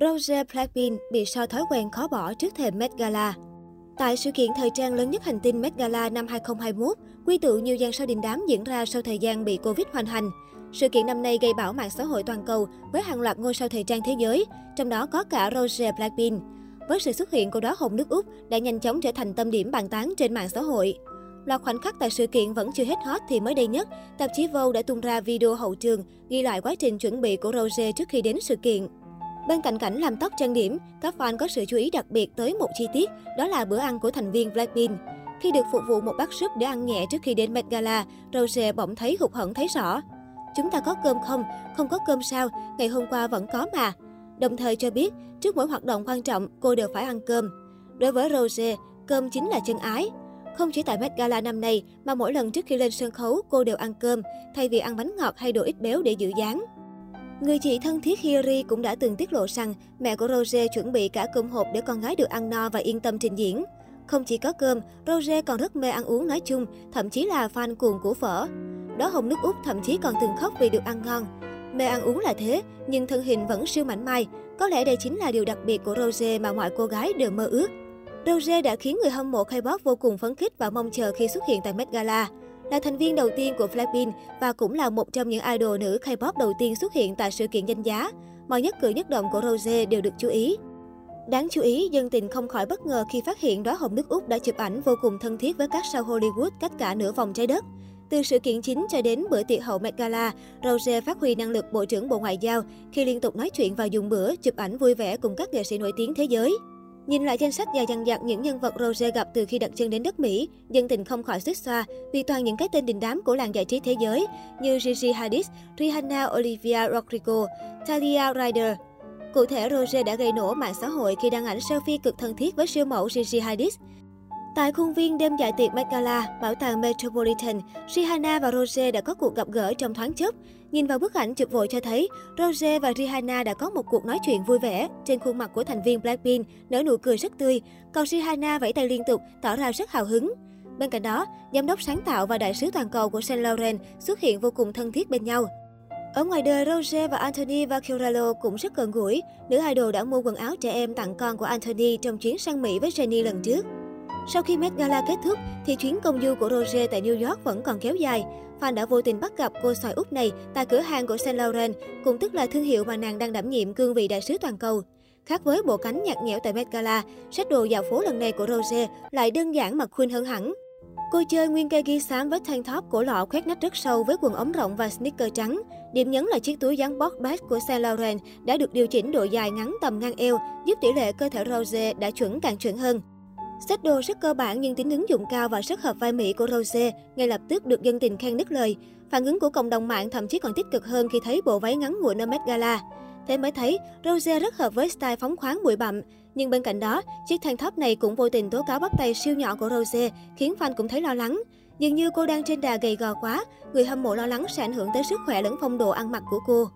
Roger Blackpink bị so thói quen khó bỏ trước thềm Met Gala. Tại sự kiện thời trang lớn nhất hành tinh Met Gala năm 2021, quy tụ nhiều dàn sao đình đám diễn ra sau thời gian bị Covid hoành hành. Sự kiện năm nay gây bão mạng xã hội toàn cầu với hàng loạt ngôi sao thời trang thế giới, trong đó có cả Roger Blackpink. Với sự xuất hiện của đó hồng nước Úc đã nhanh chóng trở thành tâm điểm bàn tán trên mạng xã hội. Loạt khoảnh khắc tại sự kiện vẫn chưa hết hot thì mới đây nhất, tạp chí Vogue đã tung ra video hậu trường ghi lại quá trình chuẩn bị của Roger trước khi đến sự kiện. Bên cạnh cảnh làm tóc trang điểm, các fan có sự chú ý đặc biệt tới một chi tiết, đó là bữa ăn của thành viên Blackpink. Khi được phục vụ một bát súp để ăn nhẹ trước khi đến Met Gala, Rose bỗng thấy hụt hẫng thấy rõ. Chúng ta có cơm không? Không có cơm sao? Ngày hôm qua vẫn có mà. Đồng thời cho biết, trước mỗi hoạt động quan trọng, cô đều phải ăn cơm. Đối với Rose, cơm chính là chân ái. Không chỉ tại Met Gala năm nay, mà mỗi lần trước khi lên sân khấu, cô đều ăn cơm, thay vì ăn bánh ngọt hay đồ ít béo để giữ dáng. Người chị thân thiết Hiyori cũng đã từng tiết lộ rằng mẹ của Rose chuẩn bị cả cơm hộp để con gái được ăn no và yên tâm trình diễn. Không chỉ có cơm, Rose còn rất mê ăn uống nói chung, thậm chí là fan cuồng của phở. Đó hồng nước Úc thậm chí còn từng khóc vì được ăn ngon. Mê ăn uống là thế, nhưng thân hình vẫn siêu mảnh mai. Có lẽ đây chính là điều đặc biệt của Rose mà mọi cô gái đều mơ ước. Rose đã khiến người hâm mộ K-pop vô cùng phấn khích và mong chờ khi xuất hiện tại Met Gala. Là thành viên đầu tiên của Blackpink và cũng là một trong những idol nữ K-pop đầu tiên xuất hiện tại sự kiện danh giá, mọi nhất cử nhất động của Rose đều được chú ý. Đáng chú ý, dân tình không khỏi bất ngờ khi phát hiện đóa hồng nước Úc đã chụp ảnh vô cùng thân thiết với các sao Hollywood cách cả nửa vòng trái đất. Từ sự kiện chính cho đến bữa tiệc hậu Met Gala, Rose phát huy năng lực Bộ trưởng Bộ Ngoại giao khi liên tục nói chuyện và dùng bữa, chụp ảnh vui vẻ cùng các nghệ sĩ nổi tiếng thế giới. Nhìn lại danh sách dài dằng dặc những nhân vật Rose gặp từ khi đặt chân đến đất Mỹ, dân tình không khỏi xích xoa vì toàn những cái tên đình đám của làng giải trí thế giới như Gigi Hadid, Rihanna Olivia Rodrigo, Talia Ryder. Cụ thể, Rose đã gây nổ mạng xã hội khi đăng ảnh selfie cực thân thiết với siêu mẫu Gigi Hadid. Tại khuôn viên đêm dạ tiệc Met Gala, bảo tàng Metropolitan, Rihanna và Rose đã có cuộc gặp gỡ trong thoáng chốc. Nhìn vào bức ảnh chụp vội cho thấy, Rose và Rihanna đã có một cuộc nói chuyện vui vẻ. Trên khuôn mặt của thành viên Blackpink nở nụ cười rất tươi, còn Rihanna vẫy tay liên tục, tỏ ra rất hào hứng. Bên cạnh đó, giám đốc sáng tạo và đại sứ toàn cầu của Saint Laurent xuất hiện vô cùng thân thiết bên nhau. Ở ngoài đời, Rose và Anthony Vaccarello cũng rất gần gũi. Nữ idol đã mua quần áo trẻ em tặng con của Anthony trong chuyến sang Mỹ với Jennie lần trước. Sau khi Met Gala kết thúc, thì chuyến công du của Roger tại New York vẫn còn kéo dài. Fan đã vô tình bắt gặp cô xoài Úc này tại cửa hàng của Saint Laurent, cũng tức là thương hiệu mà nàng đang đảm nhiệm cương vị đại sứ toàn cầu. Khác với bộ cánh nhạt nhẽo tại Met Gala, sách đồ dạo phố lần này của Rose lại đơn giản mà khuyên hơn hẳn. Cô chơi nguyên cây ghi xám với thanh top cổ lọ khoét nách rất sâu với quần ống rộng và sneaker trắng. Điểm nhấn là chiếc túi dáng box bag của Saint Laurent đã được điều chỉnh độ dài ngắn tầm ngang eo, giúp tỷ lệ cơ thể Rose đã chuẩn càng chuẩn hơn. Set đồ rất cơ bản nhưng tính ứng dụng cao và rất hợp vai Mỹ của Rose, ngay lập tức được dân tình khen nức lời. Phản ứng của cộng đồng mạng thậm chí còn tích cực hơn khi thấy bộ váy ngắn ngủi ở Met Gala. Thế mới thấy, Rose rất hợp với style phóng khoáng bụi bặm. Nhưng bên cạnh đó, chiếc thang thấp này cũng vô tình tố cáo bắp tay siêu nhỏ của Rose, khiến fan cũng thấy lo lắng. Dường như cô đang trên đà gầy gò quá, người hâm mộ lo lắng sẽ ảnh hưởng tới sức khỏe lẫn phong độ ăn mặc của cô.